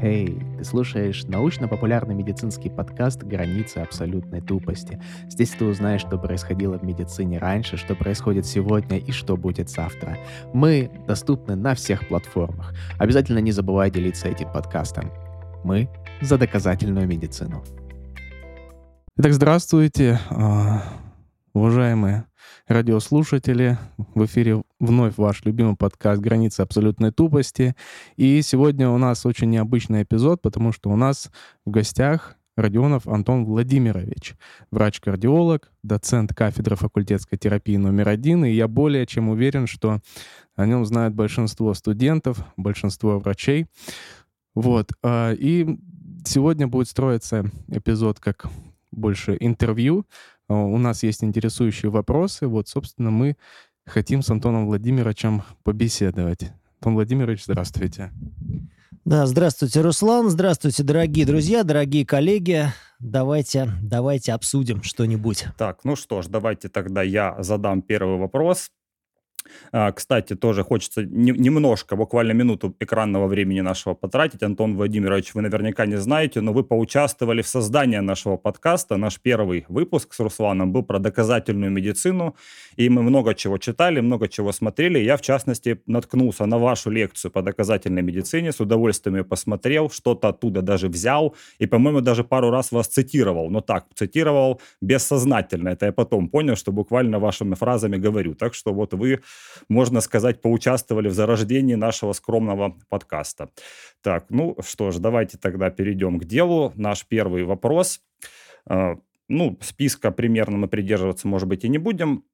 Эй, ты слушаешь научно-популярный медицинский подкаст «Границы абсолютной тупости». Здесь ты узнаешь, что происходило в медицине раньше, что происходит сегодня и что будет завтра. Мы доступны на всех платформах. Обязательно не забывай делиться этим подкастом. Мы за доказательную медицину. Итак, здравствуйте, а, уважаемые радиослушатели. В эфире вновь ваш любимый подкаст «Границы абсолютной тупости». И сегодня у нас очень необычный эпизод, потому что у нас в гостях Родионов Антон Владимирович, врач-кардиолог, доцент кафедры факультетской терапии номер один. И я более чем уверен, что о нем знает большинство студентов, большинство врачей. Вот. А, и сегодня будет строиться эпизод как больше интервью, у нас есть интересующие вопросы. Вот, собственно, мы хотим с Антоном Владимировичем побеседовать. Антон Владимирович, здравствуйте. Да, здравствуйте, Руслан. Здравствуйте, дорогие друзья, дорогие коллеги. Давайте, давайте обсудим что-нибудь. Так, ну что ж, давайте тогда я задам первый вопрос. А, кстати, тоже хочется немножко, буквально минуту экранного времени нашего потратить. Антон Владимирович, вы наверняка не знаете, но вы поучаствовали в создании нашего подкаста. Наш первый выпуск с Русланом был про доказательную медицину, и мы много чего читали, много чего смотрели. Я, в частности, наткнулся на вашу лекцию по доказательной медицине, с удовольствием ее посмотрел, что-то оттуда даже взял, и, по-моему, даже пару раз вас цитировал. Но так, цитировал бессознательно. Это я потом понял, что буквально вашими фразами говорю. Так что вот вы можно сказать, поучаствовали в зарождении нашего скромного подкаста. Так, ну что ж, давайте тогда перейдем к делу. Наш первый вопрос. А, ну, списка примерно мы придерживаться, может быть, и не будем.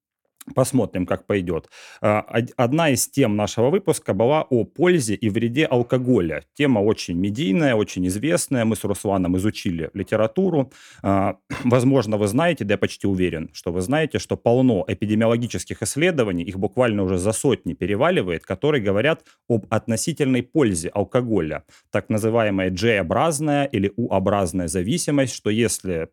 Посмотрим, как пойдет. А, одна из тем нашего выпуска была о пользе и вреде алкоголя. Тема очень медийная, очень известная. Мы с Русланом изучили литературу. А, возможно, вы знаете, да я почти уверен, что вы знаете, что полно эпидемиологических исследований, их буквально уже за сотни переваливает, которые говорят об относительной пользе алкоголя. Так называемая J-образная или U-образная зависимость, что если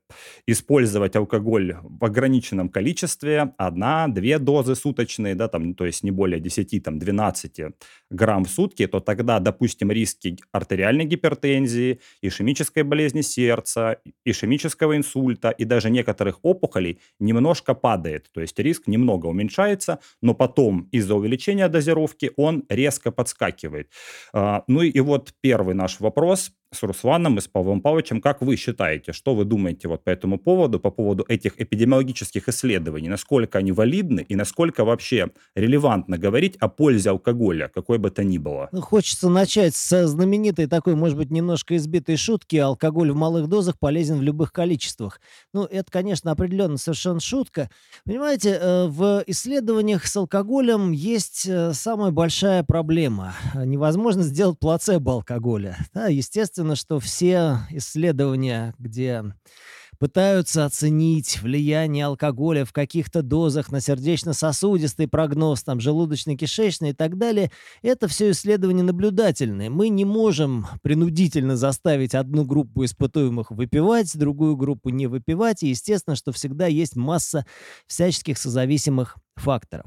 использовать алкоголь в ограниченном количестве, одна, две дозы суточные, да, там, то есть не более 10, там, 12 грамм в сутки, то тогда, допустим, риски артериальной гипертензии, ишемической болезни сердца, ишемического инсульта и даже некоторых опухолей немножко падает. То есть риск немного уменьшается, но потом из-за увеличения дозировки он резко подскакивает. А, ну и вот первый наш вопрос с Русланом и с Павлом Павловичем. Как вы считаете, что вы думаете вот по этому поводу, по поводу этих эпидемиологических исследований? Насколько они валидны и насколько вообще релевантно говорить о пользе алкоголя, какой бы то ни было? Ну, хочется начать с знаменитой такой, может быть, немножко избитой шутки. Алкоголь в малых дозах полезен в любых количествах. Ну, это, конечно, определенно совершенно шутка. Понимаете, э, в исследованиях с алкоголем есть э, самая большая проблема. Невозможно сделать плацебо алкоголя. Да, естественно, естественно, что все исследования, где пытаются оценить влияние алкоголя в каких-то дозах на сердечно-сосудистый прогноз, там, желудочно-кишечный и так далее, это все исследования наблюдательные. Мы не можем принудительно заставить одну группу испытуемых выпивать, другую группу не выпивать, и естественно, что всегда есть масса всяческих созависимых факторов.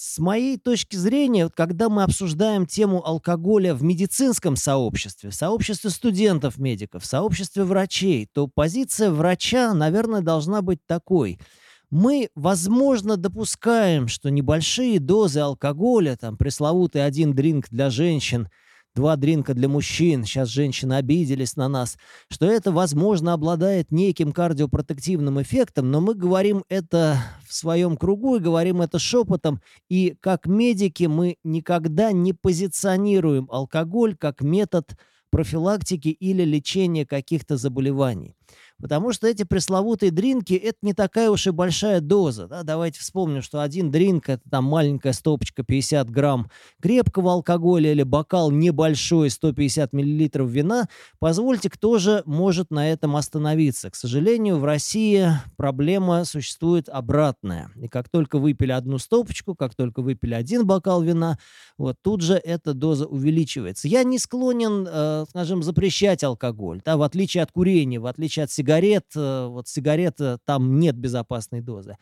С моей точки зрения, вот когда мы обсуждаем тему алкоголя в медицинском сообществе, в сообществе студентов-медиков, в сообществе врачей, то позиция врача, наверное, должна быть такой. Мы, возможно, допускаем, что небольшие дозы алкоголя, там пресловутый один дринк для женщин – два дринка для мужчин, сейчас женщины обиделись на нас, что это, возможно, обладает неким кардиопротективным эффектом, но мы говорим это в своем кругу и говорим это шепотом, и как медики мы никогда не позиционируем алкоголь как метод профилактики или лечения каких-то заболеваний. Потому что эти пресловутые дринки – это не такая уж и большая доза. Да? Давайте вспомним, что один дринк – это там маленькая стопочка 50 грамм крепкого алкоголя или бокал небольшой 150 миллилитров вина. Позвольте, кто же может на этом остановиться? К сожалению, в России проблема существует обратная. И как только выпили одну стопочку, как только выпили один бокал вина, вот тут же эта доза увеличивается. Я не склонен, э, скажем, запрещать алкоголь. Да? В отличие от курения, в отличие от сигарет, сигарет, э, вот сигарет, э, там нет безопасной дозы.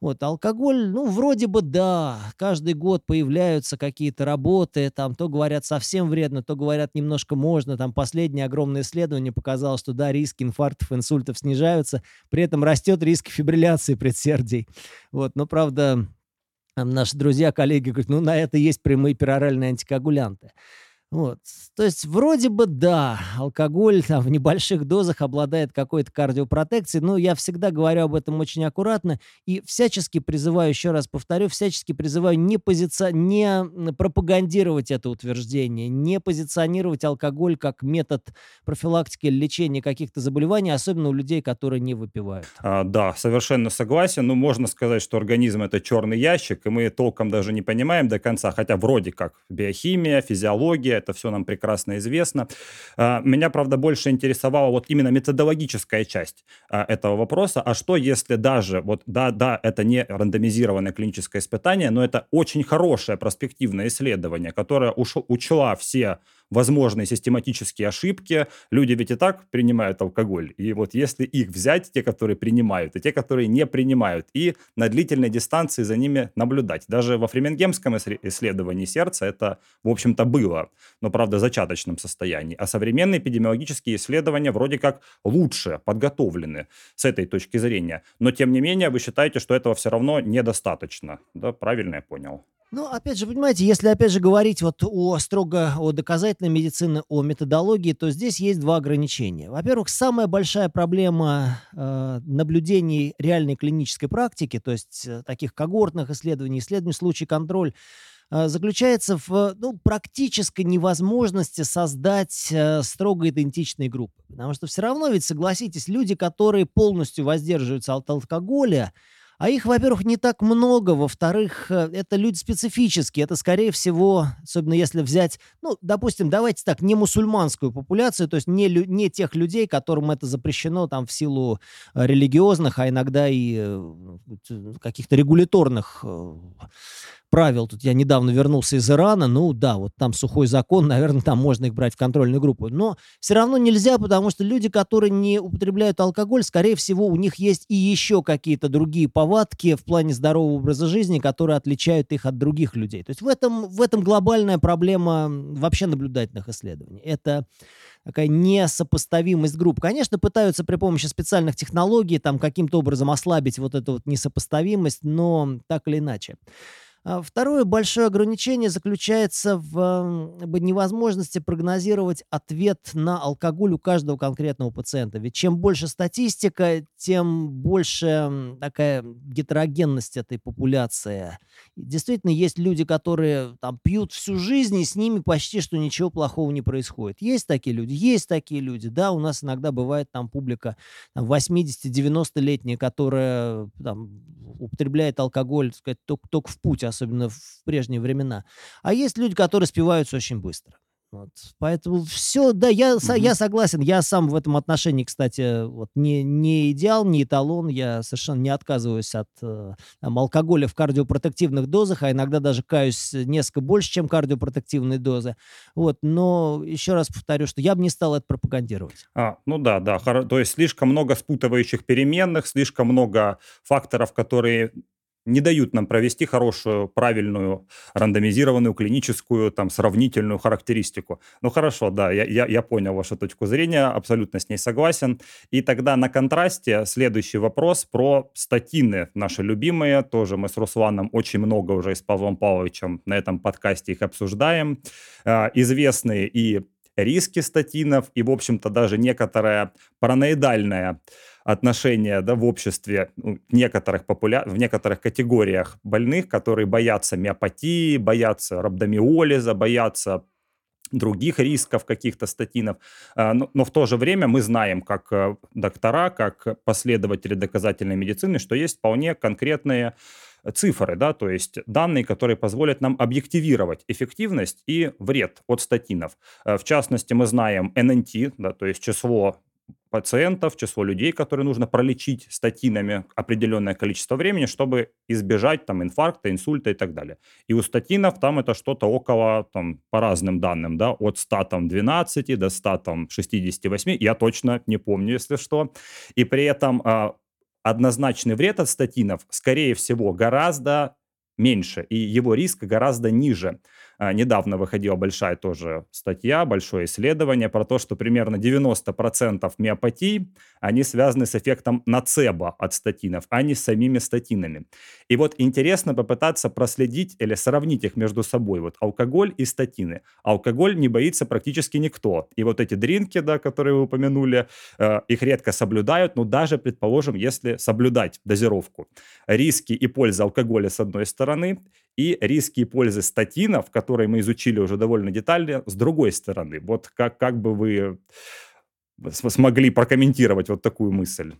Вот, алкоголь, ну, вроде бы да, каждый год появляются какие-то работы, там то говорят совсем вредно, то говорят немножко можно, там последнее огромное исследование показало, что да, риски инфарктов, инсультов снижаются, при этом растет риск фибрилляции предсердий. Вот, но правда, наши друзья, коллеги говорят, ну, на это есть прямые пероральные антикоагулянты. Вот. То есть вроде бы да, алкоголь там, в небольших дозах обладает какой-то кардиопротекцией, но я всегда говорю об этом очень аккуратно и всячески призываю, еще раз повторю, всячески призываю не, позиция, не пропагандировать это утверждение, не позиционировать алкоголь как метод профилактики или лечения каких-то заболеваний, особенно у людей, которые не выпивают. А, да, совершенно согласен. Ну, можно сказать, что организм это черный ящик, и мы толком даже не понимаем до конца, хотя вроде как биохимия, физиология, это все нам прекрасно известно. А, меня, правда, больше интересовала вот именно методологическая часть а, этого вопроса. А что, если даже, вот да, да, это не рандомизированное клиническое испытание, но это очень хорошее проспективное исследование, которое учла все возможные систематические ошибки. Люди ведь и так принимают алкоголь. И вот если их взять, те, которые принимают, и те, которые не принимают, и на длительной дистанции за ними наблюдать. Даже во фремингемском исследовании сердца это, в общем-то, было, но, правда, в зачаточном состоянии. А современные эпидемиологические исследования вроде как лучше подготовлены с этой точки зрения. Но, тем не менее, вы считаете, что этого все равно недостаточно. Да, правильно я понял? Ну, опять же, понимаете, если опять же говорить вот о строго о доказательной медицине, о методологии, то здесь есть два ограничения. Во-первых, самая большая проблема э, наблюдений реальной клинической практики, то есть э, таких когортных исследований, исследований случай контроль, э, заключается в ну, практической невозможности создать э, строго идентичные группы. Потому что все равно, ведь согласитесь, люди, которые полностью воздерживаются от алкоголя, а их, во-первых, не так много, во-вторых, э, это люди специфические. Это, скорее всего, особенно если взять, ну, допустим, давайте так, не мусульманскую популяцию, то есть не, не тех людей, которым это запрещено там в силу э, религиозных, а иногда и э, каких-то регуляторных правил. Тут я недавно вернулся из Ирана, ну да, вот там сухой закон, наверное, там можно их брать в контрольную группу. Но все равно нельзя, потому что люди, которые не употребляют алкоголь, скорее всего, у них есть и еще какие-то другие повадки в плане здорового образа жизни, которые отличают их от других людей. То есть в этом, в этом глобальная проблема вообще наблюдательных исследований. Это такая несопоставимость групп. Конечно, пытаются при помощи специальных технологий там каким-то образом ослабить вот эту вот несопоставимость, но так или иначе. А второе большое ограничение заключается в невозможности прогнозировать ответ на алкоголь у каждого конкретного пациента. Ведь чем больше статистика, тем больше такая гетерогенность этой популяции. действительно, есть люди, которые там пьют всю жизнь, и с ними почти что ничего плохого не происходит. Есть такие люди? Есть такие люди. Да, у нас иногда бывает там публика там, 80-90-летняя, которая там, употребляет алкоголь, так сказать, только, только в путь, особенно в прежние времена. А есть люди, которые спиваются очень быстро. Вот. Поэтому все, да, я, mm-hmm. я согласен. Я сам в этом отношении, кстати, вот не, не идеал, не эталон. Я совершенно не отказываюсь от э, там, алкоголя в кардиопротективных дозах, а иногда даже каюсь несколько больше, чем кардиопротективные дозы. Вот. Но еще раз повторю, что я бы не стал это пропагандировать. А, ну да, да. То есть слишком много спутывающих переменных, слишком много факторов, которые не дают нам провести хорошую, правильную, рандомизированную, клиническую, там, сравнительную характеристику. Ну хорошо, да, я, я, я понял вашу точку зрения, абсолютно с ней согласен. И тогда на контрасте следующий вопрос про статины, наши любимые. Тоже мы с Русланом очень много уже и с Павлом Павловичем на этом подкасте их обсуждаем. Э, известные и риски статинов, и, в общем-то, даже некоторая параноидальная отношение да, в обществе ну, некоторых популя... в некоторых категориях больных, которые боятся миопатии, боятся рhabdomиолиза, боятся других рисков каких-то статинов. А, но, в то же время мы знаем, как э, доктора, как последователи доказательной медицины, что есть вполне конкретные цифры, да, то есть данные, которые позволят нам объективировать эффективность и вред от статинов. Э, в частности, мы знаем ННТ, да, то есть число пациентов, число людей, которые нужно пролечить статинами определенное количество времени, чтобы избежать там инфаркта, инсульта и так далее. И у статинов там это что-то около, там, по разным данным, да, от 112 до 168, я точно не помню, если что. И при этом а, однозначный вред от статинов, скорее всего, гораздо меньше, и его риск гораздо ниже. А, недавно выходила большая тоже статья, большое исследование про то, что примерно 90% миопатий, они связаны с эффектом нацебо от статинов, а не с самими статинами. И вот интересно попытаться проследить или сравнить их между собой. Вот алкоголь и статины. Алкоголь не боится практически никто. И вот эти дринки, да, которые вы упомянули, э, их редко соблюдают, но даже, предположим, если соблюдать дозировку. Риски и польза алкоголя с одной стороны, и риски и пользы статинов, которые мы изучили уже довольно детально, с другой стороны. Вот как, как бы вы смогли прокомментировать вот такую мысль?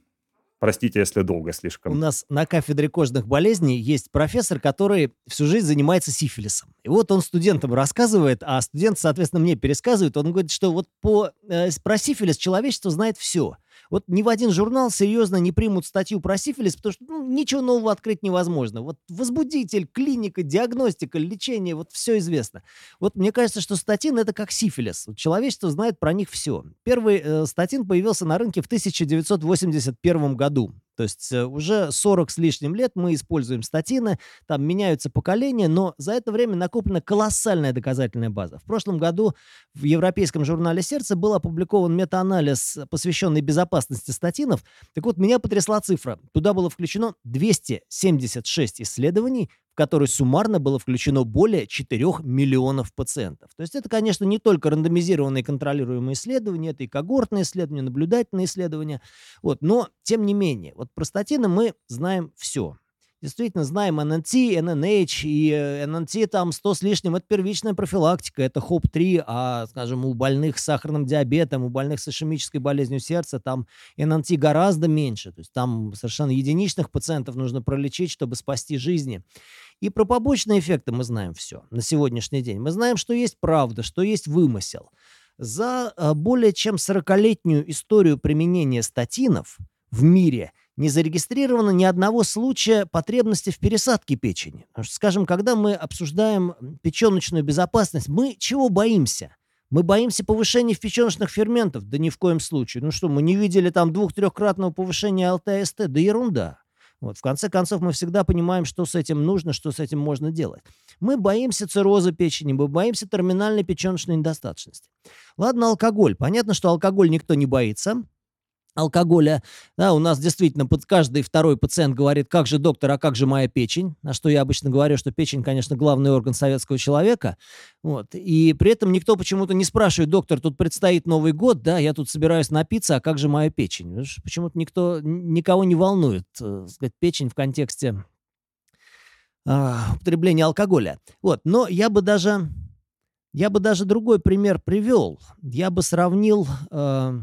Простите, если долго слишком. У нас на кафедре кожных болезней есть профессор, который всю жизнь занимается сифилисом. И вот он студентам рассказывает, а студент, соответственно, мне пересказывает. Он говорит, что вот по, э, про сифилис человечество знает все. Вот ни в один журнал серьезно не примут статью про сифилис, потому что ну, ничего нового открыть невозможно. Вот возбудитель, клиника, диагностика, лечение, вот все известно. Вот мне кажется, что статин это как сифилис. Человечество знает про них все. Первый э, статин появился на рынке в 1981 году. То есть э, уже 40 с лишним лет мы используем статины, там меняются поколения, но за это время накоплена колоссальная доказательная база. В прошлом году в Европейском журнале «Сердце» был опубликован метаанализ, посвященный безопасности статинов. Так вот, меня потрясла цифра. Туда было включено 276 исследований, в который суммарно было включено более 4 миллионов пациентов. То есть это, конечно, не только рандомизированные контролируемые исследования, это и когортные исследования, наблюдательные исследования. Вот. Но, тем не менее, вот про статины мы знаем все действительно знаем ННТ, ННХ, и ННТ там 100 с лишним, это первичная профилактика, это ХОП-3, а, скажем, у больных с сахарным диабетом, у больных с ишемической болезнью сердца там ННТ гораздо меньше, то есть там совершенно единичных пациентов нужно пролечить, чтобы спасти жизни. И про побочные эффекты мы знаем все на сегодняшний день. Мы знаем, что есть правда, что есть вымысел. За а, более чем 40-летнюю историю применения статинов в мире – не зарегистрировано ни одного случая потребности в пересадке печени. Скажем, когда мы обсуждаем печеночную безопасность, мы чего боимся? Мы боимся повышения в печеночных ферментов? Да ни в коем случае. Ну что, мы не видели там двух-трехкратного повышения ЛТСТ? Да ерунда. Вот, в конце концов, мы всегда понимаем, что с этим нужно, что с этим можно делать. Мы боимся цирроза печени, мы боимся терминальной печеночной недостаточности. Ладно, алкоголь. Понятно, что алкоголь никто не боится алкоголя. Да, у нас действительно под каждый второй пациент говорит, как же доктор, а как же моя печень? На что я обычно говорю, что печень, конечно, главный орган советского человека. Вот. И при этом никто почему-то не спрашивает, доктор, тут предстоит Новый год, да, я тут собираюсь напиться, а как же моя печень? Почему-то никто, никого не волнует, э, сказать, печень в контексте э, употребления алкоголя. Вот. Но я бы даже, я бы даже другой пример привел. Я бы сравнил... Э,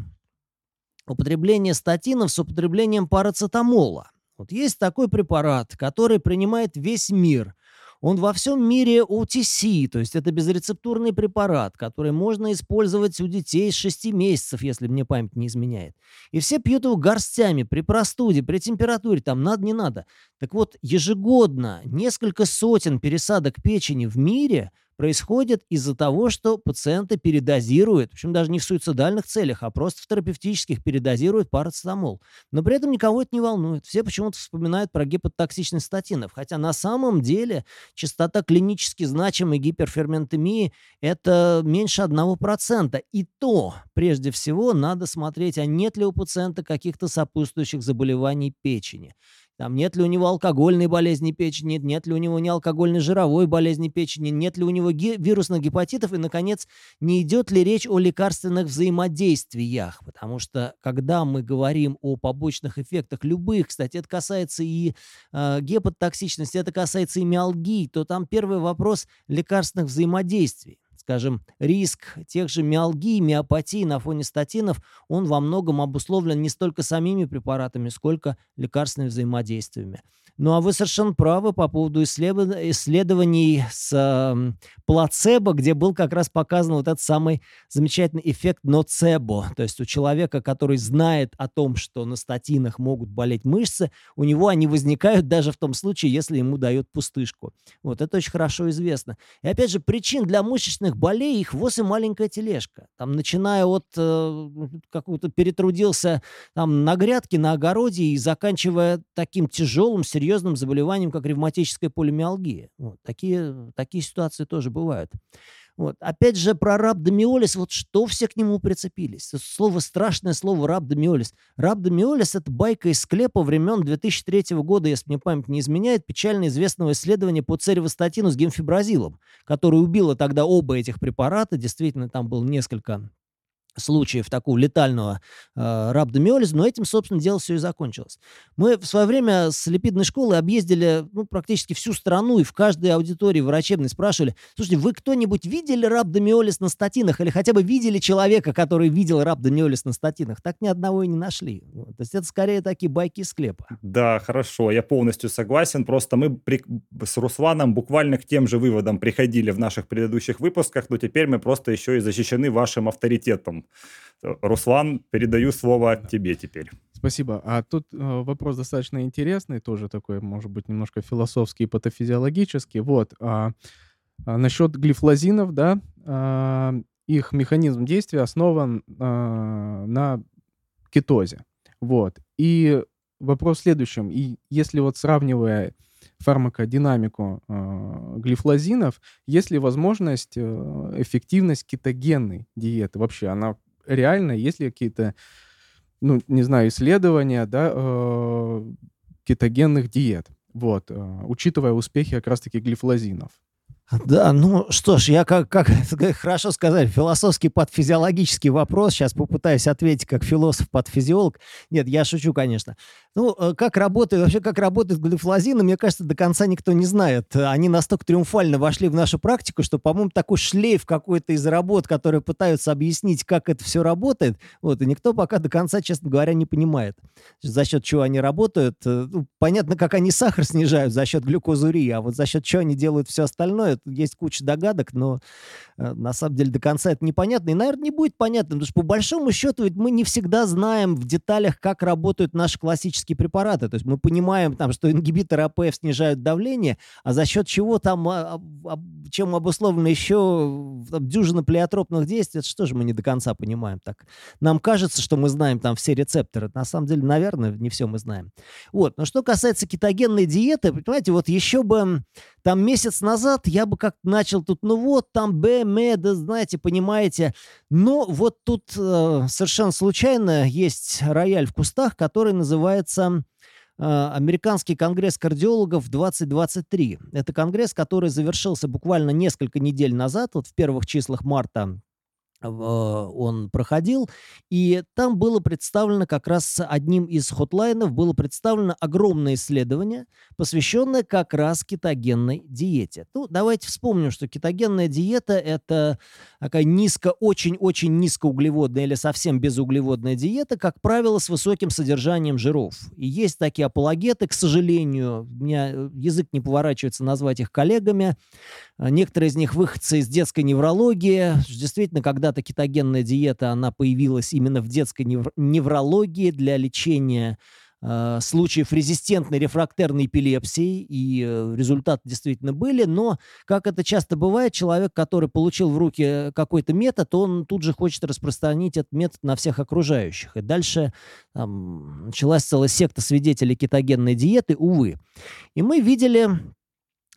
употребление статинов с употреблением парацетамола. Вот есть такой препарат, который принимает весь мир. Он во всем мире OTC, то есть это безрецептурный препарат, который можно использовать у детей с 6 месяцев, если мне память не изменяет. И все пьют его горстями при простуде, при температуре, там надо, не надо. Так вот, ежегодно несколько сотен пересадок печени в мире происходит из-за того, что пациенты передозируют, причем даже не в суицидальных целях, а просто в терапевтических передозируют парацетамол. Но при этом никого это не волнует. Все почему-то вспоминают про гепатотоксичность статинов, хотя на самом деле частота клинически значимой гиперферментемии – это меньше 1%. И то, прежде всего, надо смотреть, а нет ли у пациента каких-то сопутствующих заболеваний печени. Там нет ли у него алкогольной болезни печени, нет ли у него неалкогольной жировой болезни печени, нет ли у него ги- вирусных гепатитов и, наконец, не идет ли речь о лекарственных взаимодействиях. Потому что, когда мы говорим о побочных эффектах любых, кстати, это касается и э, гепатотоксичности, это касается и миалгии, то там первый вопрос лекарственных взаимодействий скажем, риск тех же миалгии, миопатии на фоне статинов, он во многом обусловлен не столько самими препаратами, сколько лекарственными взаимодействиями. Ну, а вы совершенно правы по поводу исследований с плацебо, где был как раз показан вот этот самый замечательный эффект ноцебо. То есть у человека, который знает о том, что на статинах могут болеть мышцы, у него они возникают даже в том случае, если ему дают пустышку. Вот это очень хорошо известно. И опять же, причин для мышечных болей их 8 маленькая тележка. Там, начиная от э, какого-то перетрудился там на грядке, на огороде и заканчивая таким тяжелым, серьезным заболеванием, как ревматическая полимиалгия. Вот, такие, такие ситуации тоже бывают. Вот. Опять же, про рабдомиолис, вот что все к нему прицепились? Слово, страшное слово рабдомиолис. Рабдомиолис – это байка из склепа времен 2003 года, если мне память не изменяет, печально известного исследования по церевостатину с гемфибразилом, который убило тогда оба этих препарата. Действительно, там было несколько случаев такого летального э, рабдомиолиза, но этим, собственно, дело все и закончилось. Мы в свое время с липидной школы объездили ну, практически всю страну, и в каждой аудитории врачебной спрашивали, слушайте, вы кто-нибудь видели рабдомиолиз на статинах или хотя бы видели человека, который видел рабдомиолиз на статинах? Так ни одного и не нашли. Вот. То есть это скорее такие байки из склепа. Да, хорошо, я полностью согласен. Просто мы при... с Русланом буквально к тем же выводам приходили в наших предыдущих выпусках, но теперь мы просто еще и защищены вашим авторитетом. Руслан, передаю слово тебе теперь. Спасибо. А тут э, вопрос достаточно интересный, тоже такой, может быть, немножко философский и патофизиологический. Вот. А, а насчет глифлозинов, да, а, их механизм действия основан а, на кетозе. Вот. И вопрос в следующем. И если вот сравнивая фармакодинамику э, глифлозинов, есть ли возможность, э, эффективность кетогенной диеты? Вообще, она реально, есть ли какие-то, ну, не знаю, исследования, да, э, кетогенных диет, вот, э, учитывая успехи как раз-таки глифлозинов? Да, ну что ж, я как, как хорошо сказали, философский подфизиологический вопрос. Сейчас попытаюсь ответить как философ подфизиолог. Нет, я шучу, конечно. Ну, э, как работает, вообще, как работает глифлозин, мне кажется, до конца никто не знает. Они настолько триумфально вошли в нашу практику, что, по-моему, такой шлейф какой-то из работ, которые пытаются объяснить, как это все работает, вот, и никто пока до конца, честно говоря, не понимает, за счет чего они работают. Э, ну, понятно, как они сахар снижают за счет глюкозурии, а вот за счет чего они делают все остальное, есть куча догадок, но на самом деле до конца это непонятно. И, наверное, не будет понятно, потому что по большому счету ведь мы не всегда знаем в деталях, как работают наши классические препараты. То есть мы понимаем, там, что ингибиторы АПФ снижают давление, а за счет чего там, а, чем обусловлено еще там, дюжина плеотропных действий, это что же мы не до конца понимаем так. Нам кажется, что мы знаем там все рецепторы. На самом деле, наверное, не все мы знаем. Вот. Но что касается кетогенной диеты, понимаете, вот еще бы там месяц назад я бы как начал тут, ну вот, там Б, М, да знаете, понимаете. Но вот тут э, совершенно случайно есть рояль в кустах, который называется э, Американский конгресс кардиологов 2023. Это конгресс, который завершился буквально несколько недель назад, вот в первых числах марта он проходил, и там было представлено как раз одним из хотлайнов было представлено огромное исследование, посвященное как раз кетогенной диете. Ну, давайте вспомним, что кетогенная диета – это такая низко, очень-очень низкоуглеводная или совсем безуглеводная диета, как правило, с высоким содержанием жиров. И есть такие апологеты, к сожалению, у меня э, язык не поворачивается назвать их коллегами, некоторые из них выходцы из детской неврологии. Действительно, когда-то кетогенная диета, она появилась именно в детской невр- неврологии для лечения э, случаев резистентной рефрактерной эпилепсии, и э, результаты действительно были, но, как это часто бывает, человек, который получил в руки какой-то метод, он тут же хочет распространить этот метод на всех окружающих. И дальше там, началась целая секта свидетелей кетогенной диеты, увы. И мы видели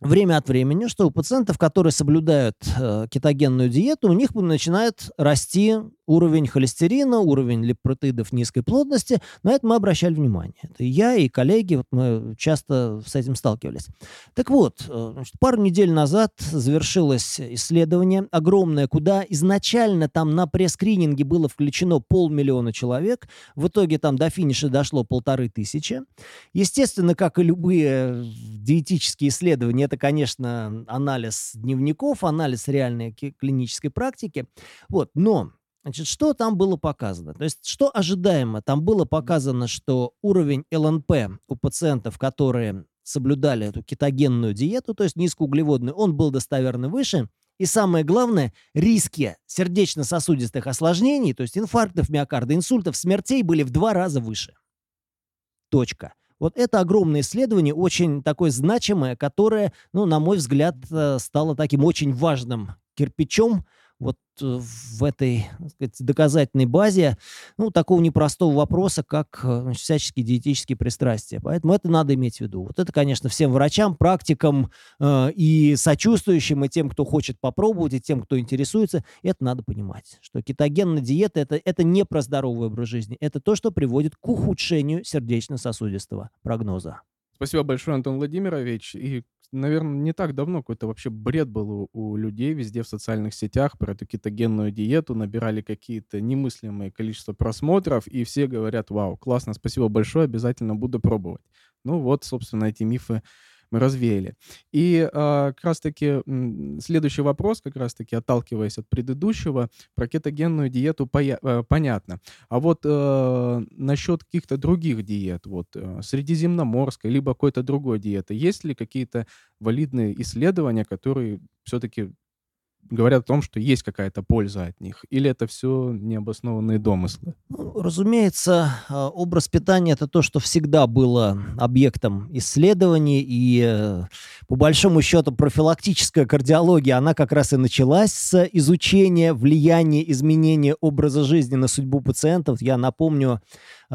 время от времени, что у пациентов, которые соблюдают э, кетогенную диету, у них начинает расти уровень холестерина, уровень липопротеидов низкой плотности. На это мы обращали внимание. Это я, и коллеги, вот мы часто с этим сталкивались. Так вот, э, значит, пару недель назад завершилось исследование огромное, куда изначально там на пресс-скрининге было включено полмиллиона человек. В итоге там до финиша дошло полторы тысячи. Естественно, как и любые диетические исследования, это, конечно, анализ дневников, анализ реальной клинической практики. Вот, но Значит, что там было показано? То есть, что ожидаемо? Там было показано, что уровень ЛНП у пациентов, которые соблюдали эту кетогенную диету, то есть низкоуглеводную, он был достоверно выше. И самое главное, риски сердечно-сосудистых осложнений, то есть инфарктов миокарда, инсультов, смертей были в два раза выше. Точка. Вот это огромное исследование, очень такое значимое, которое, ну, на мой взгляд, э, стало таким очень важным кирпичом вот э, в этой так сказать, доказательной базе ну, такого непростого вопроса, как э, значит, всяческие диетические пристрастия. Поэтому это надо иметь в виду. Вот это, конечно, всем врачам, практикам э, и сочувствующим, и тем, кто хочет попробовать, и тем, кто интересуется, это надо понимать, что кетогенная диета это, – это не про здоровый образ жизни, это то, что приводит к ухудшению сердечно-сосудистого прогноза. Спасибо большое, Антон Владимирович. И наверное, не так давно какой-то вообще бред был у, у людей везде в социальных сетях про эту кетогенную диету, набирали какие-то немыслимые количество просмотров, и все говорят, вау, классно, спасибо большое, обязательно буду пробовать. Ну вот, собственно, эти мифы мы развеяли. И а, как раз-таки следующий вопрос, как раз-таки отталкиваясь от предыдущего, про кетогенную диету поя- а, понятно. А вот а, насчет каких-то других диет, вот а, средиземноморской, либо какой-то другой диеты, есть ли какие-то валидные исследования, которые все-таки говорят о том, что есть какая-то польза от них? Или это все необоснованные домыслы? Ну, разумеется, а, образ питания – это то, что всегда было объектом исследований, и э, по большому счету профилактическая кардиология, она как раз и началась с изучения влияния изменения образа жизни на судьбу пациентов. Я напомню,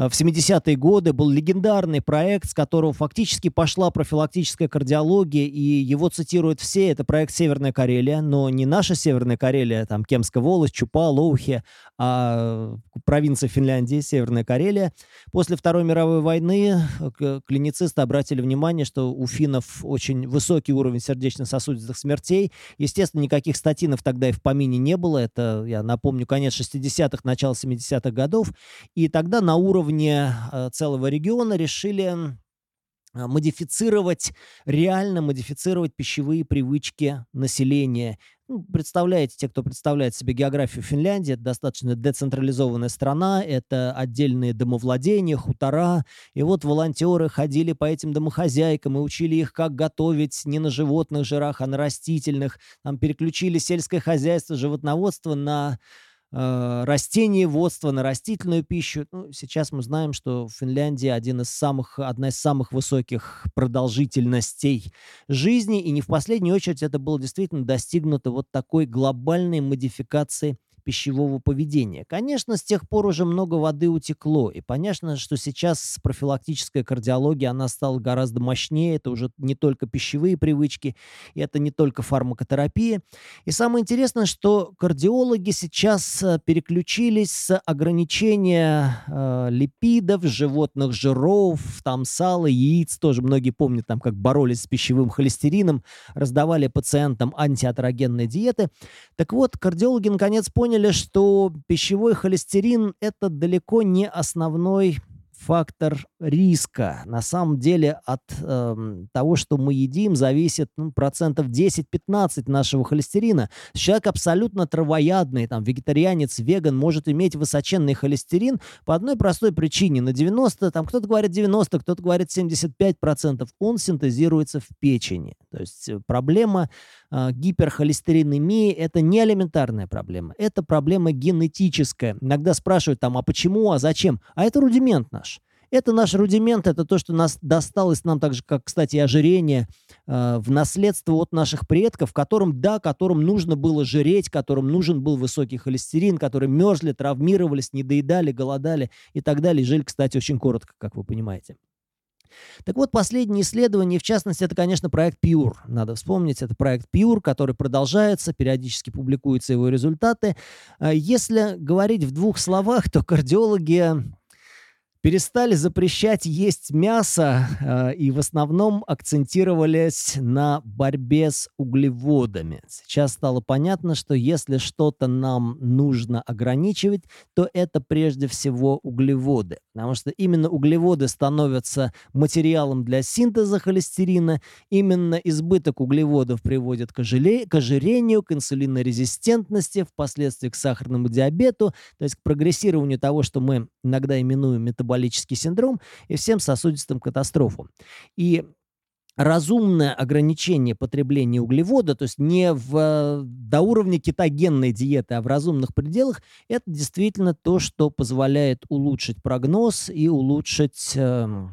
в 70-е годы был легендарный проект, с которого фактически пошла профилактическая кардиология, и его цитируют все. Это проект «Северная Карелия», но не наша Северная Карелия, там Кемская волость, Чупа, Лоухе, а провинция Финляндии, Северная Карелия. После Второй мировой войны э, клиницисты обратили внимание, что у финнов очень высокий уровень сердечно-сосудистых смертей. Естественно, никаких статинов тогда и в помине не было. Это, я напомню, конец 60-х, начало 70-х годов. И тогда на уровне уровне э, целого региона решили э, модифицировать, реально модифицировать пищевые привычки населения. Ну, представляете, те, кто представляет себе географию Финляндии, это достаточно децентрализованная страна, это отдельные домовладения, хутора. И вот волонтеры ходили по этим домохозяйкам и учили их, как готовить не на животных жирах, а на растительных. Там переключили сельское хозяйство, животноводство на растениеводство, на растительную пищу. Ну, сейчас мы знаем, что в Финляндии один из самых, одна из самых высоких продолжительностей жизни, и не в последнюю очередь это было действительно достигнуто вот такой глобальной модификации пищевого поведения. Конечно, с тех пор уже много воды утекло, и понятно, что сейчас профилактическая кардиология, она стала гораздо мощнее, это уже не только пищевые привычки, и это не только фармакотерапия. И самое интересное, что кардиологи сейчас э, переключились с ограничения э, липидов, животных жиров, там сала, яиц, тоже многие помнят, там как боролись с пищевым холестерином, раздавали пациентам антиатерогенные диеты. Так вот, кардиологи наконец поняли, поняли, что пищевой холестерин – это далеко не основной фактор риска. На самом деле от э, того, что мы едим, зависит ну, процентов 10-15 нашего холестерина. Человек абсолютно травоядный, там, вегетарианец, веган, может иметь высоченный холестерин по одной простой причине. На 90, там кто-то говорит 90, кто-то говорит 75%. Он синтезируется в печени. То есть э, проблема э, гиперхолестеринемии – это не элементарная проблема. Это проблема генетическая. Иногда спрашивают там, а почему, а зачем? А это рудимент наш. Это наш рудимент, это то, что нас досталось нам так же, как, кстати, ожирение э, в наследство от наших предков, которым, да, которым нужно было жреть, которым нужен был высокий холестерин, которые мерзли, травмировались, не доедали, голодали и так далее. жили, кстати, очень коротко, как вы понимаете. Так вот, последнее исследование, в частности, это, конечно, проект Pure. Надо вспомнить, это проект Pure, который продолжается, периодически публикуются его результаты. Э, если говорить в двух словах, то кардиологи перестали запрещать есть мясо э, и в основном акцентировались на борьбе с углеводами. Сейчас стало понятно, что если что-то нам нужно ограничивать, то это прежде всего углеводы, потому что именно углеводы становятся материалом для синтеза холестерина, именно избыток углеводов приводит к, ожире- к ожирению, к инсулинорезистентности, впоследствии к сахарному диабету, то есть к прогрессированию того, что мы иногда именуем метаболизмом метаболический синдром и всем сосудистым катастрофам. И разумное ограничение потребления углевода, то есть не в, до уровня кетогенной диеты, а в разумных пределах, это действительно то, что позволяет улучшить прогноз и улучшить э,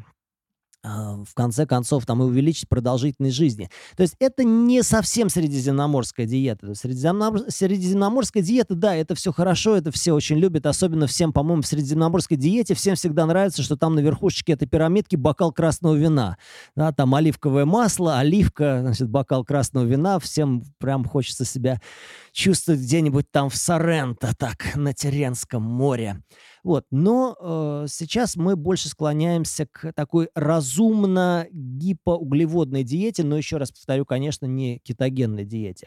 в конце концов, там и увеличить продолжительность жизни. То есть это не совсем средиземноморская диета. Средиземномор... Средиземноморская диета, да, это все хорошо, это все очень любят, особенно всем, по-моему, в средиземноморской диете всем всегда нравится, что там на верхушечке этой пирамидки бокал красного вина. Да, там оливковое масло, оливка, значит, бокал красного вина. Всем прям хочется себя чувствовать где-нибудь там в Соренто, так, на Теренском море. Вот. Но э, сейчас мы больше склоняемся к такой разумно гипоуглеводной диете, но еще раз повторю, конечно, не кетогенной диете.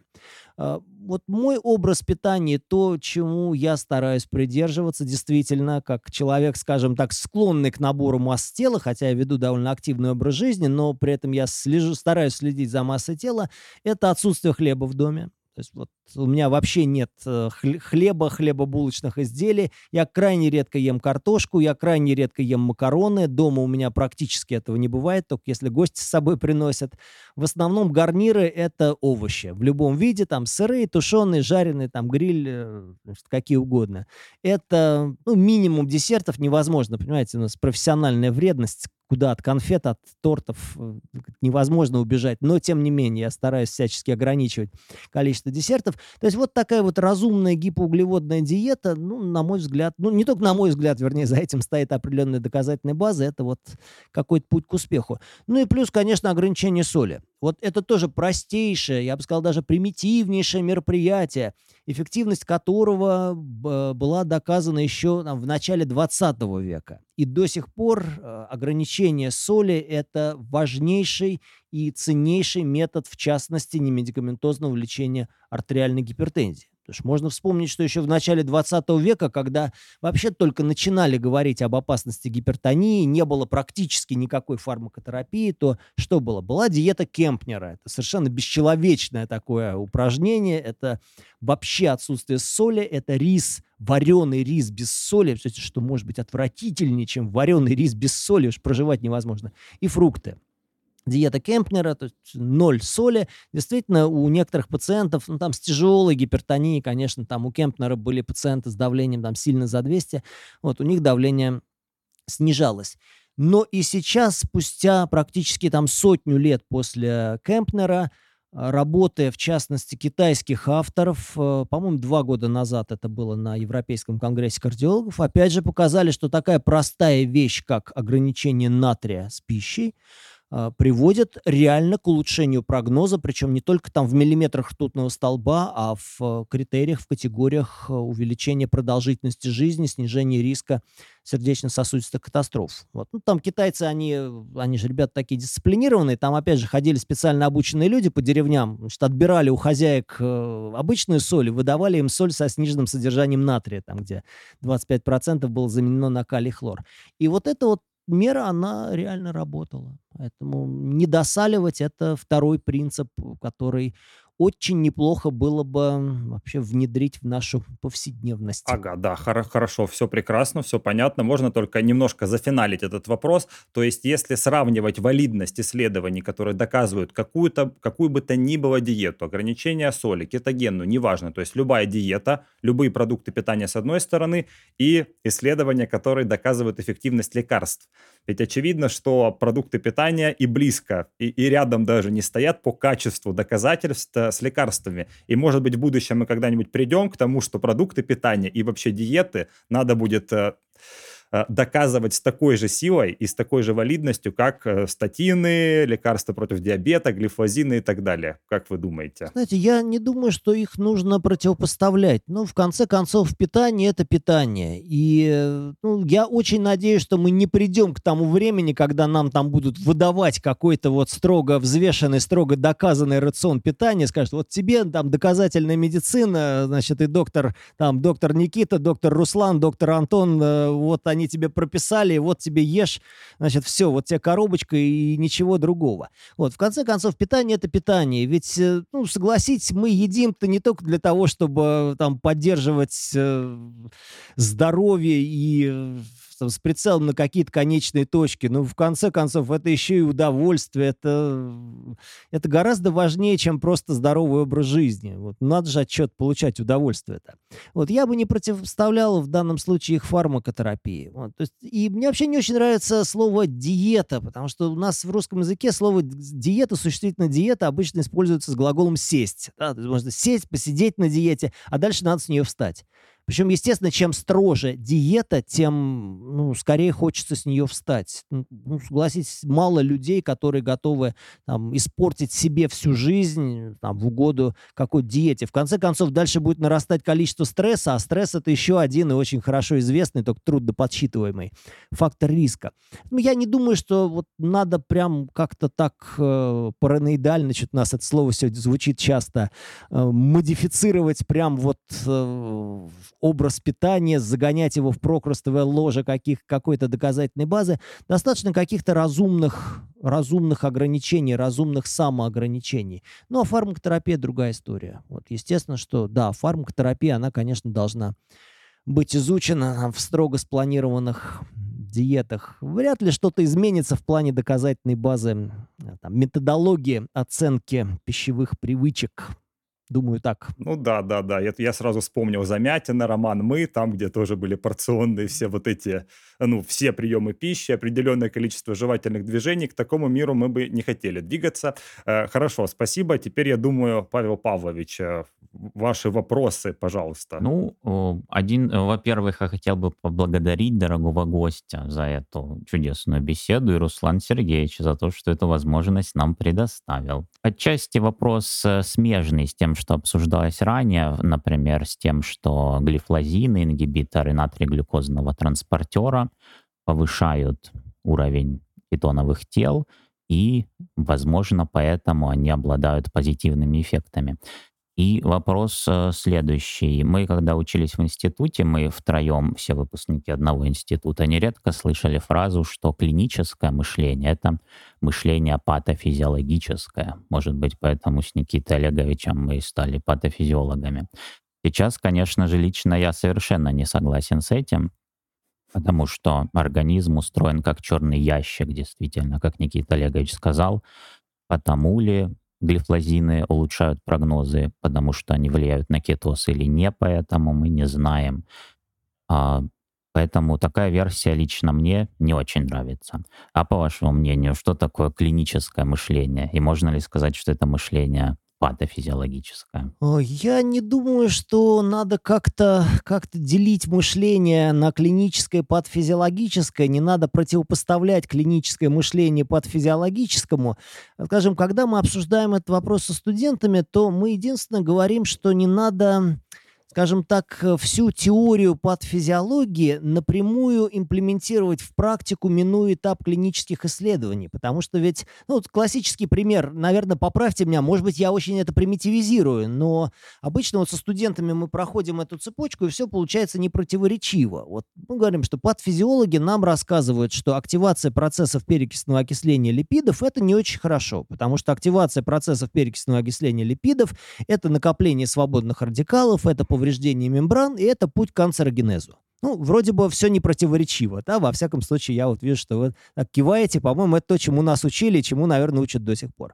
Э, вот мой образ питания, то, чему я стараюсь придерживаться, действительно, как человек, скажем так, склонный к набору масс тела, хотя я веду довольно активный образ жизни, но при этом я слежу, стараюсь следить за массой тела, это отсутствие хлеба в доме. То есть вот у меня вообще нет э, хлеба, хлебобулочных изделий. Я крайне редко ем картошку, я крайне редко ем макароны. Дома у меня практически этого не бывает, только если гости с собой приносят. В основном гарниры — это овощи. В любом виде, там сырые, тушеные, жареные, там гриль, э, значит, какие угодно. Это ну, минимум десертов невозможно, понимаете, у нас профессиональная вредность куда от конфет, от тортов э, невозможно убежать. Но, тем не менее, я стараюсь всячески ограничивать количество десертов. То есть вот такая вот разумная гипоуглеводная диета, ну, на мой взгляд, ну, не только на мой взгляд, вернее, за этим стоит определенная доказательная база, это вот какой-то путь к успеху. Ну и плюс, конечно, ограничение соли. Вот это тоже простейшее, я бы сказал, даже примитивнейшее мероприятие, эффективность которого была доказана еще в начале 20 века. И до сих пор э, ограничение соли – это важнейший и ценнейший метод, в частности, немедикаментозного лечения артериальной гипертензии. Потому что можно вспомнить, что еще в начале 20 века, когда вообще только начинали говорить об опасности гипертонии, не было практически никакой фармакотерапии, то что было? Была диета Кемпнера. Это совершенно бесчеловечное такое упражнение. Это вообще отсутствие соли. Это рис, вареный рис без соли. Представляете, что может быть отвратительнее, чем вареный рис без соли. Уж проживать невозможно. И фрукты диета Кемпнера, то есть ноль соли. Действительно, у некоторых пациентов, ну, там с тяжелой гипертонией, конечно, там у Кемпнера были пациенты с давлением там сильно за 200, вот у них давление снижалось. Но и сейчас, спустя практически там сотню лет после Кемпнера, работы, в частности, китайских авторов, э, по-моему, два года назад это было на Европейском конгрессе кардиологов, опять же показали, что такая простая вещь, как ограничение натрия с пищей, а, приводит реально к улучшению прогноза, причем не только там в миллиметрах ртутного столба, а в э, критериях, в категориях э, увеличения продолжительности жизни, снижения риска сердечно-сосудистых катастроф. Вот. Ну, там китайцы, они, они же ребята такие дисциплинированные, там опять же ходили специально обученные люди по деревням, значит, отбирали у хозяек э, обычную соль и выдавали им соль со сниженным содержанием натрия, там где 25% было заменено на калий хлор. И вот это вот мера, она реально работала. Поэтому не досаливать – это второй принцип, который очень неплохо было бы вообще внедрить в нашу повседневность. Ага, да, хор- хорошо, все прекрасно, все понятно. Можно только немножко зафиналить этот вопрос. То есть, если сравнивать валидность исследований, которые доказывают какую-то, какую бы то ни было диету, ограничение соли, кетогенную, неважно, то есть любая диета, любые продукты питания с одной стороны и исследования, которые доказывают эффективность лекарств. Ведь очевидно, что продукты питания и близко, и, и рядом даже не стоят по качеству доказательств с лекарствами. И, может быть, в будущем мы когда-нибудь придем к тому, что продукты питания и вообще диеты надо будет э, Э, доказывать с такой же силой и с такой же валидностью, как э, статины, лекарства против диабета, глифозины и так далее. Как вы думаете? Знаете, я не думаю, что их нужно противопоставлять. Ну, в конце концов, питание — это питание. И э, ну, я очень надеюсь, что мы не придем к тому времени, когда нам там будут выдавать какой-то вот строго взвешенный, строго доказанный рацион питания, скажут, вот тебе там доказательная медицина, значит, и доктор, там, доктор Никита, доктор Руслан, доктор Антон, вот они они тебе прописали, вот тебе ешь, значит, все, вот тебе коробочка и ничего другого. Вот, в конце концов, питание — это питание. Ведь, э, ну, согласитесь, мы едим-то не только для того, чтобы там поддерживать э, здоровье и там, с прицелом на какие-то конечные точки. Ну, в конце концов, это еще и удовольствие. Это, это гораздо важнее, чем просто здоровый образ жизни. Вот, надо же отчет получать удовольствие-то. Вот, я бы не противоставлял в данном случае их фармакотерапии. Вот, то есть, и мне вообще не очень нравится слово «диета», потому что у нас в русском языке слово «диета», существительно «диета» обычно используется с глаголом «сесть». Да? То есть можно сесть, посидеть на диете, а дальше надо с нее встать. Причем, естественно, чем строже диета, тем ну, скорее хочется с нее встать. Ну, согласитесь, мало людей, которые готовы там, испортить себе всю жизнь там, в угоду какой-то диете. В конце концов, дальше будет нарастать количество стресса, а стресс это еще один и очень хорошо известный, только трудно подсчитываемый фактор риска. Ну, я не думаю, что вот надо прям как-то так э, параноидально, что-то у нас это слово сегодня звучит часто, э, модифицировать прям вот э, образ питания, загонять его в прокрустовое ложе каких, какой-то доказательной базы, достаточно каких-то разумных, разумных ограничений, разумных самоограничений. Ну, а фармакотерапия другая история. Вот, естественно, что, да, фармакотерапия, она, конечно, должна быть изучена в строго спланированных диетах. Вряд ли что-то изменится в плане доказательной базы, там, методологии оценки пищевых привычек Думаю, так. Ну да, да, да. Это я сразу вспомнил Замятина, роман «Мы», там, где тоже были порционные все вот эти, ну, все приемы пищи, определенное количество жевательных движений. К такому миру мы бы не хотели двигаться. Э, хорошо, спасибо. Теперь, я думаю, Павел Павлович, э, ваши вопросы, пожалуйста. Ну, один, во-первых, я хотел бы поблагодарить дорогого гостя за эту чудесную беседу и Руслан Сергеевич за то, что эту возможность нам предоставил. Отчасти вопрос э, смежный с тем, что обсуждалось ранее, например, с тем, что глифлозины, ингибиторы натрий-глюкозного транспортера повышают уровень кетоновых тел, и, возможно, поэтому они обладают позитивными эффектами. И вопрос э, следующий. Мы, когда учились в институте, мы втроем, все выпускники одного института, нередко слышали фразу, что клиническое мышление — это мышление патофизиологическое. Может быть, поэтому с Никитой Олеговичем мы и стали патофизиологами. Сейчас, конечно же, лично я совершенно не согласен с этим, потому что организм устроен как черный ящик, действительно, как Никита Олегович сказал, потому ли глифлозины улучшают прогнозы, потому что они влияют на кетоз или не, поэтому мы не знаем. А, поэтому такая версия лично мне не очень нравится. А по вашему мнению, что такое клиническое мышление? И можно ли сказать, что это мышление патофизиологическое? Я не думаю, что надо как-то как делить мышление на клиническое и патофизиологическое. Не надо противопоставлять клиническое мышление патофизиологическому. Скажем, когда мы обсуждаем этот вопрос со студентами, то мы единственное говорим, что не надо скажем так, э, всю теорию патофизиологии напрямую имплементировать в практику, минуя этап клинических исследований. Потому что ведь, ну, классический пример, наверное, поправьте меня, может быть, я очень это примитивизирую, но обычно вот со студентами мы проходим эту цепочку, и все получается непротиворечиво. Вот мы говорим, что патофизиологи нам рассказывают, что активация процессов перекисного окисления липидов – это не очень хорошо, потому что активация процессов перекисного окисления липидов – это накопление свободных радикалов, это повреждение мембран, и это путь к канцерогенезу. Ну, вроде бы все не противоречиво, да, во всяком случае, я вот вижу, что вы киваете, по-моему, это то, чему нас учили, чему, наверное, учат до сих пор.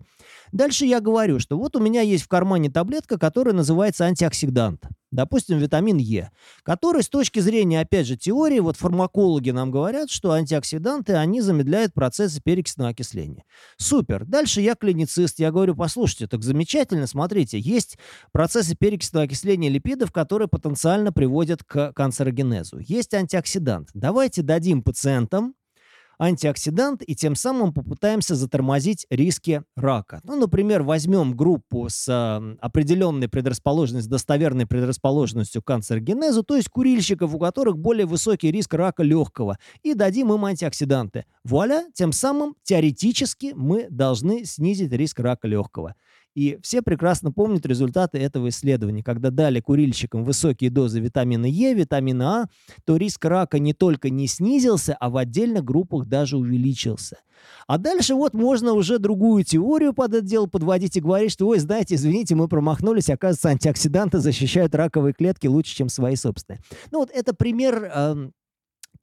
Дальше я говорю, что вот у меня есть в кармане таблетка, которая называется антиоксидант допустим, витамин Е, который с точки зрения, опять же, теории, вот фармакологи нам говорят, что антиоксиданты, они замедляют процессы перекисного окисления. Супер. Дальше я клиницист, я говорю, послушайте, так замечательно, смотрите, есть процессы перекисного окисления липидов, которые потенциально приводят к канцерогенезу. Есть антиоксидант. Давайте дадим пациентам антиоксидант и тем самым попытаемся затормозить риски рака. Ну, например, возьмем группу с э, определенной предрасположенностью, достоверной предрасположенностью к канцерогенезу, то есть курильщиков, у которых более высокий риск рака легкого, и дадим им антиоксиданты. Вуаля, тем самым теоретически мы должны снизить риск рака легкого. И все прекрасно помнят результаты этого исследования. Когда дали курильщикам высокие дозы витамина Е, витамина А, то риск рака не только не снизился, а в отдельных группах даже увеличился. А дальше вот можно уже другую теорию под это дело подводить и говорить, что, ой, знаете, извините, мы промахнулись, оказывается, антиоксиданты защищают раковые клетки лучше, чем свои собственные. Ну вот это пример э,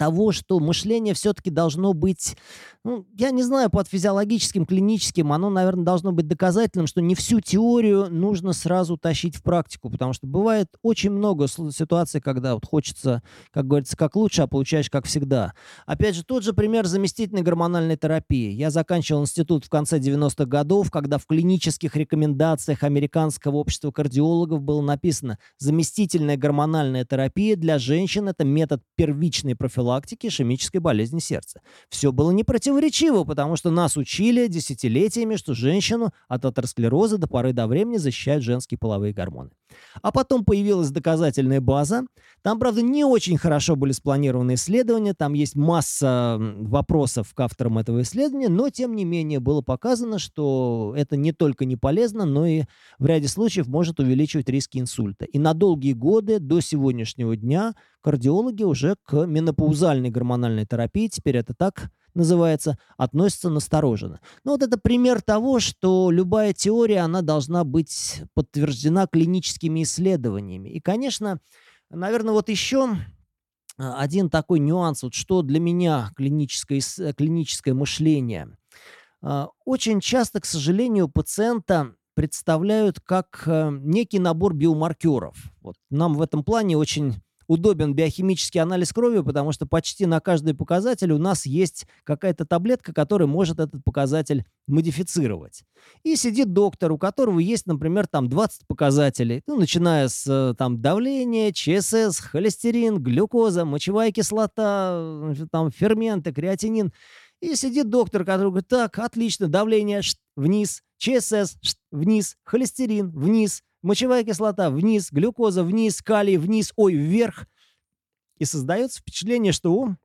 того, что мышление все-таки должно быть, ну, я не знаю, под физиологическим, клиническим, оно, наверное, должно быть доказательным, что не всю теорию нужно сразу тащить в практику, потому что бывает очень много ситуаций, когда вот хочется, как говорится, как лучше, а получаешь как всегда. Опять же, тот же пример заместительной гормональной терапии. Я заканчивал институт в конце 90-х годов, когда в клинических рекомендациях Американского общества кардиологов было написано «заместительная гормональная терапия для женщин – это метод первичной профилактики профилактики ишемической болезни сердца. Все было не противоречиво, потому что нас учили десятилетиями, что женщину от атеросклероза до поры до времени защищают женские половые гормоны. А потом появилась доказательная база. Там, правда, не очень хорошо были спланированы исследования, там есть масса вопросов к авторам этого исследования, но, тем не менее, было показано, что это не только не полезно, но и в ряде случаев может увеличивать риски инсульта. И на долгие годы до сегодняшнего дня кардиологи уже к менопаузальной гормональной терапии, теперь это так называется, относятся настороженно. Ну вот это пример того, что любая теория, она должна быть подтверждена клиническими исследованиями. И, конечно, наверное, вот еще а, один такой нюанс, вот что для меня клиническое, клиническое мышление. А, очень часто, к сожалению, пациента представляют как э, некий набор биомаркеров. Вот нам в этом плане очень удобен биохимический анализ крови, потому что почти на каждый показатель у нас есть какая-то таблетка, которая может этот показатель модифицировать. И сидит доктор, у которого есть, например, там 20 показателей, ну, начиная с э, там давления, ЧСС, холестерин, глюкоза, мочевая кислота, там ферменты, креатинин. И сидит доктор, который говорит, так, отлично, давление вниз, ЧСС вниз, холестерин вниз, Мочевая кислота вниз, глюкоза вниз, калий вниз, ой, вверх. И создается впечатление, что о,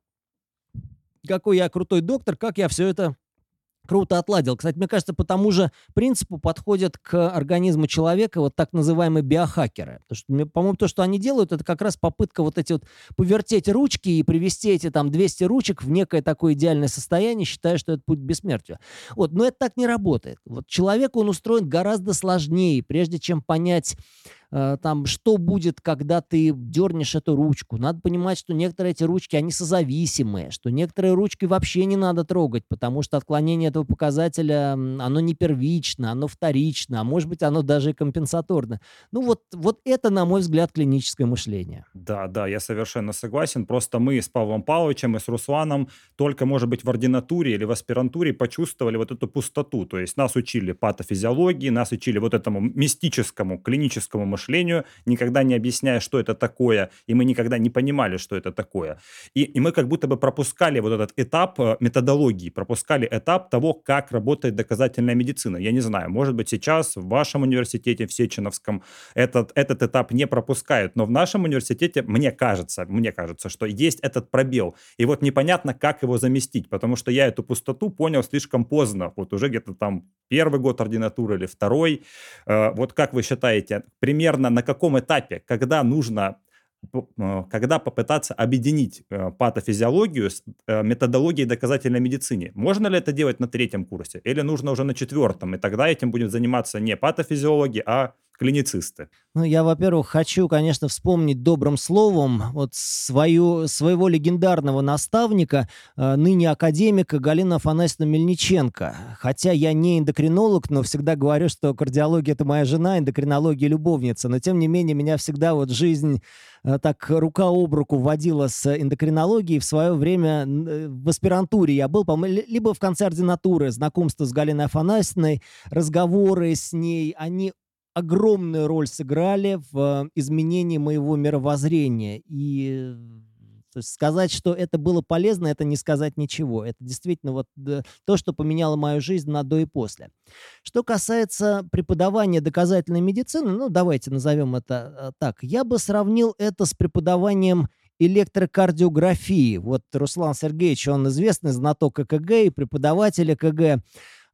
какой я крутой доктор, как я все это круто отладил. Кстати, мне кажется, по тому же принципу подходят к организму человека вот так называемые биохакеры. По-моему, то, что они делают, это как раз попытка вот эти вот повертеть ручки и привести эти там 200 ручек в некое такое идеальное состояние, считая, что это путь к бессмертию. Вот, но это так не работает. Вот человек, он устроен гораздо сложнее. Прежде чем понять там, что будет, когда ты дернешь эту ручку. Надо понимать, что некоторые эти ручки, они созависимые, что некоторые ручки вообще не надо трогать, потому что отклонение этого показателя, оно не первично, оно вторично, а может быть, оно даже и компенсаторно. Ну вот, вот это, на мой взгляд, клиническое мышление. Да, да, я совершенно согласен. Просто мы с Павлом Павловичем и с Русланом только, может быть, в ординатуре или в аспирантуре почувствовали вот эту пустоту. То есть нас учили патофизиологии, нас учили вот этому мистическому клиническому мышлению, мышлению, никогда не объясняя, что это такое, и мы никогда не понимали, что это такое. И, и мы как будто бы пропускали вот этот этап э, методологии, пропускали этап того, как работает доказательная медицина. Я не знаю, может быть, сейчас в вашем университете, в Сеченовском, этот, этот этап не пропускают, но в нашем университете, мне кажется, мне кажется, что есть этот пробел. И вот непонятно, как его заместить, потому что я эту пустоту понял слишком поздно, вот уже где-то там первый год ординатуры или второй. Э, вот как вы считаете, пример примерно на каком этапе, когда нужно э, когда попытаться объединить э, патофизиологию с э, методологией доказательной медицины. Можно ли это делать на третьем курсе? Или нужно уже на четвертом? И тогда этим будет заниматься не патофизиологи, а клиницисты? Ну, я, во-первых, хочу, конечно, вспомнить добрым словом вот свою, своего легендарного наставника, э, ныне академика Галина Афанасьевна Мельниченко. Хотя я не эндокринолог, но всегда говорю, что кардиология – это моя жена, эндокринология – любовница. Но, тем не менее, меня всегда вот жизнь э, так рука об руку вводила с эндокринологией. В свое время э, в аспирантуре я был, по-моему, либо в конце ординатуры, знакомство с Галиной Афанасьевной, разговоры с ней, они огромную роль сыграли в изменении моего мировоззрения. И есть сказать, что это было полезно, это не сказать ничего. Это действительно вот то, что поменяло мою жизнь на до и после. Что касается преподавания доказательной медицины, ну, давайте назовем это э, так. Я бы сравнил это с преподаванием электрокардиографии. Вот Руслан Сергеевич, он известный знаток ЭКГ и преподаватель ЭКГ.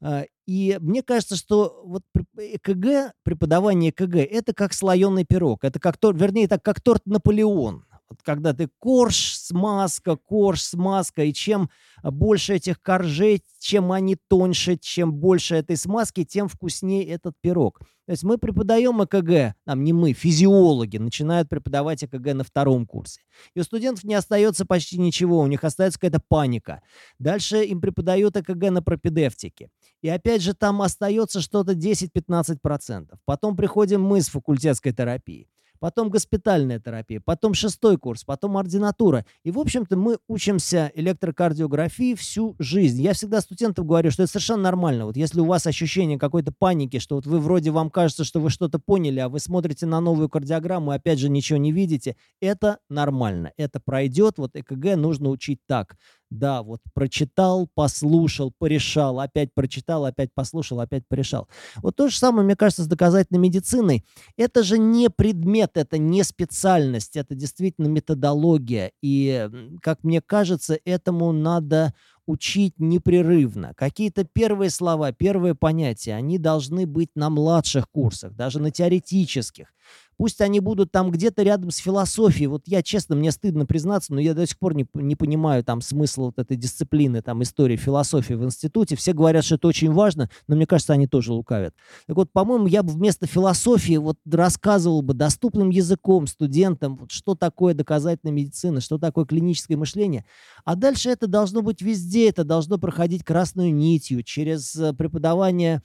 А, и мне кажется, что вот ЭКГ, преподавание ЭКГ, это как слоеный пирог. Это как торт, вернее, это как торт Наполеон. Вот когда ты корж, смазка, корж, смазка, и чем больше этих коржей, чем они тоньше, чем больше этой смазки, тем вкуснее этот пирог. То есть мы преподаем ЭКГ, там не мы, физиологи начинают преподавать ЭКГ на втором курсе. И у студентов не остается почти ничего, у них остается какая-то паника. Дальше им преподают ЭКГ на пропедевтике. И опять же там остается что-то 10-15%. Потом приходим мы с факультетской терапии потом госпитальная терапия, потом шестой курс, потом ординатура. И, в общем-то, мы учимся электрокардиографии всю жизнь. Я всегда студентам говорю, что это совершенно нормально. Вот если у вас ощущение какой-то паники, что вот вы вроде вам кажется, что вы что-то поняли, а вы смотрите на новую кардиограмму и опять же ничего не видите, это нормально. Это пройдет. Вот ЭКГ нужно учить так. Да, вот прочитал, послушал, порешал, опять прочитал, опять послушал, опять порешал. Вот то же самое, мне кажется, с доказательной медициной. Это же не предмет, это не специальность, это действительно методология. И, как мне кажется, этому надо учить непрерывно. Какие-то первые слова, первые понятия, они должны быть на младших курсах, даже на теоретических. Пусть они будут там где-то рядом с философией. Вот я, честно, мне стыдно признаться, но я до сих пор не, не понимаю там смысл вот этой дисциплины, там истории философии в институте. Все говорят, что это очень важно, но мне кажется, они тоже лукавят. Так вот, по-моему, я бы вместо философии вот рассказывал бы доступным языком студентам, вот, что такое доказательная медицина, что такое клиническое мышление. А дальше это должно быть везде, это должно проходить красную нитью через э, преподавание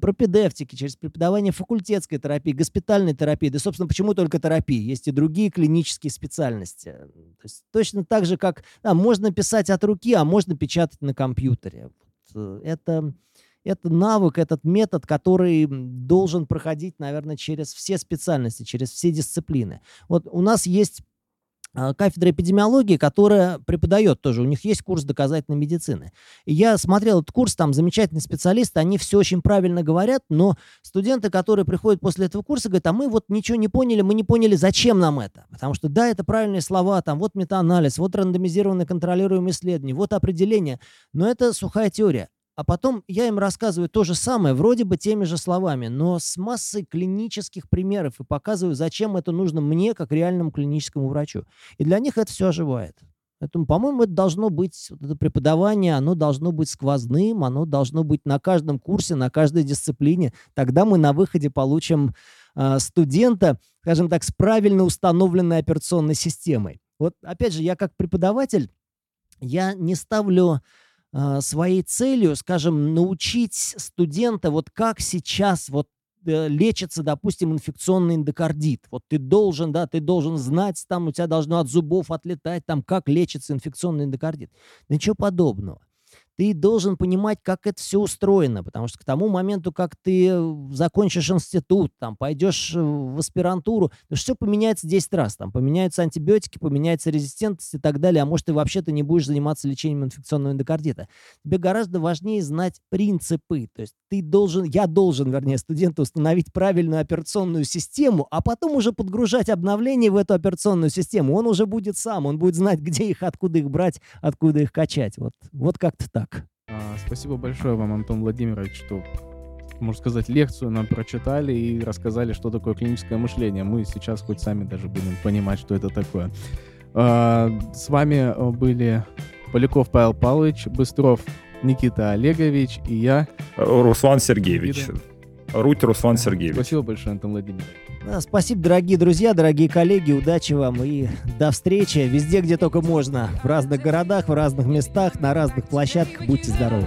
пропедевтики, через преподавание факультетской терапии, госпитальной терапии, да, собственно, почему только терапии? Есть и другие клинические специальности. То есть точно так же, как да, можно писать от руки, а можно печатать на компьютере. Э, это, это навык, этот метод, который должен проходить, наверное, через все специальности, через все дисциплины. Вот у нас есть кафедра эпидемиологии, которая преподает тоже. У них есть курс доказательной медицины. И я смотрел этот курс, там замечательные специалисты, они все очень правильно говорят, но студенты, которые приходят после этого курса, говорят, а мы вот ничего не поняли, мы не поняли, зачем нам это. Потому что да, это правильные слова, там вот метаанализ, вот рандомизированное контролируемое исследование, вот определение, но это сухая теория. А потом я им рассказываю то же самое, вроде бы теми же словами, но с массой клинических примеров и показываю, зачем это нужно мне, как реальному клиническому врачу. И для них это все оживает. Поэтому, по-моему, это должно быть, вот это преподавание, оно должно быть сквозным, оно должно быть на каждом курсе, на каждой дисциплине. Тогда мы на выходе получим э, студента, скажем так, с правильно установленной операционной системой. Вот, опять же, я как преподаватель, я не ставлю своей целью, скажем, научить студента, вот как сейчас вот э, лечится, допустим, инфекционный эндокардит. Вот ты должен, да, ты должен знать, там у тебя должно от зубов отлетать, там, как лечится инфекционный эндокардит. ничего подобного ты должен понимать, как это все устроено, потому что к тому моменту, как ты э, закончишь институт, там, пойдешь э, в аспирантуру, то все поменяется 10 раз. Там поменяются антибиотики, поменяется резистентность и так далее, а может, ты вообще ты не будешь заниматься лечением инфекционного эндокардита. Тебе гораздо важнее знать принципы. То есть ты должен, я должен, вернее, студенту установить правильную операционную систему, а потом уже подгружать обновления в эту операционную систему. Он уже будет сам, он будет знать, где их, откуда их брать, откуда их качать. Вот, вот как-то так. А, спасибо большое вам, Антон Владимирович, что, можно сказать, лекцию нам прочитали и рассказали, что такое клиническое мышление. Мы сейчас хоть сами даже будем понимать, что это такое. А, с вами э, были Поляков Павел Павлович, Быстров Никита Олегович и я. Руслан Сергеевич. Никита. Руть Руслан Сергеевич. Спасибо большое, Антон Владимирович. Да, спасибо, дорогие друзья, дорогие коллеги. Удачи вам и до встречи везде, где только можно. В разных городах, в разных местах, на разных площадках. Будьте здоровы.